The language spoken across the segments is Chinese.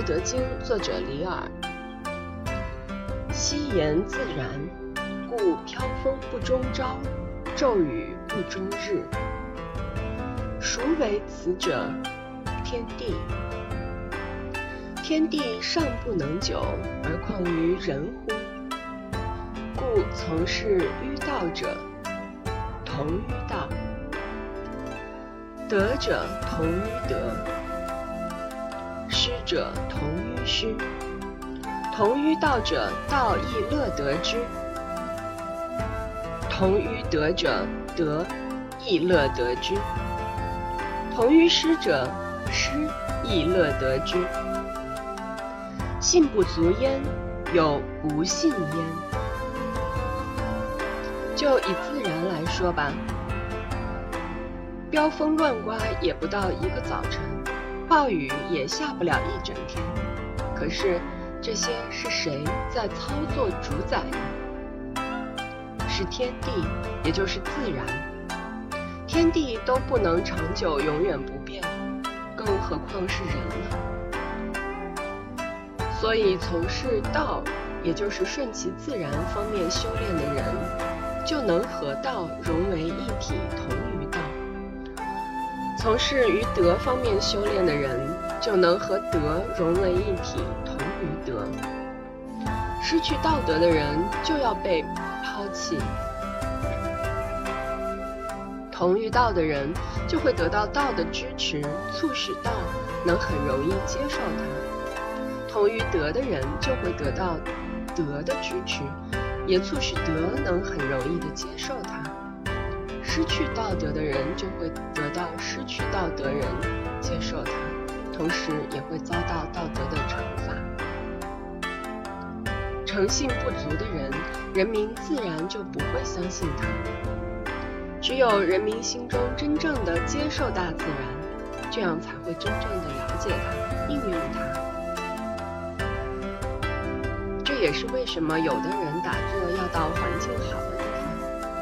道德经》作者李耳。夕言自然，故飘风不终朝，骤雨不终日。孰为此者？天地。天地尚不能久，而况于人乎？故从事于道者，同于道；德者同于德，者同于失。同于道者，道亦乐得之；同于德者，德亦乐得之；同于失者，失亦乐得之。信不足焉，有不信焉。就以自然来说吧，飙风乱刮也不到一个早晨，暴雨也下不了一整天。可是这些是谁在操作主宰呢？是天地，也就是自然。天地都不能长久、永远不变，更何况是人呢？所以从事道，也就是顺其自然方面修炼的人。就能和道融为一体，同于；从事于德方面修炼的人，就能和德融为一体，同于德。失去道德的人就要被抛弃，同于道的人就会得到道的支持，促使道能很容易接受他；同于德的人就会得到德的支持。也促使德能很容易地接受它。失去道德的人就会得到失去道德人接受他，同时也会遭到道德的惩罚。诚信不足的人，人民自然就不会相信他。只有人民心中真正的接受大自然，这样才会真正的了解它，应用它。这也是为什么有的人打坐要到环境好的，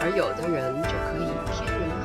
而有的人就可以天人。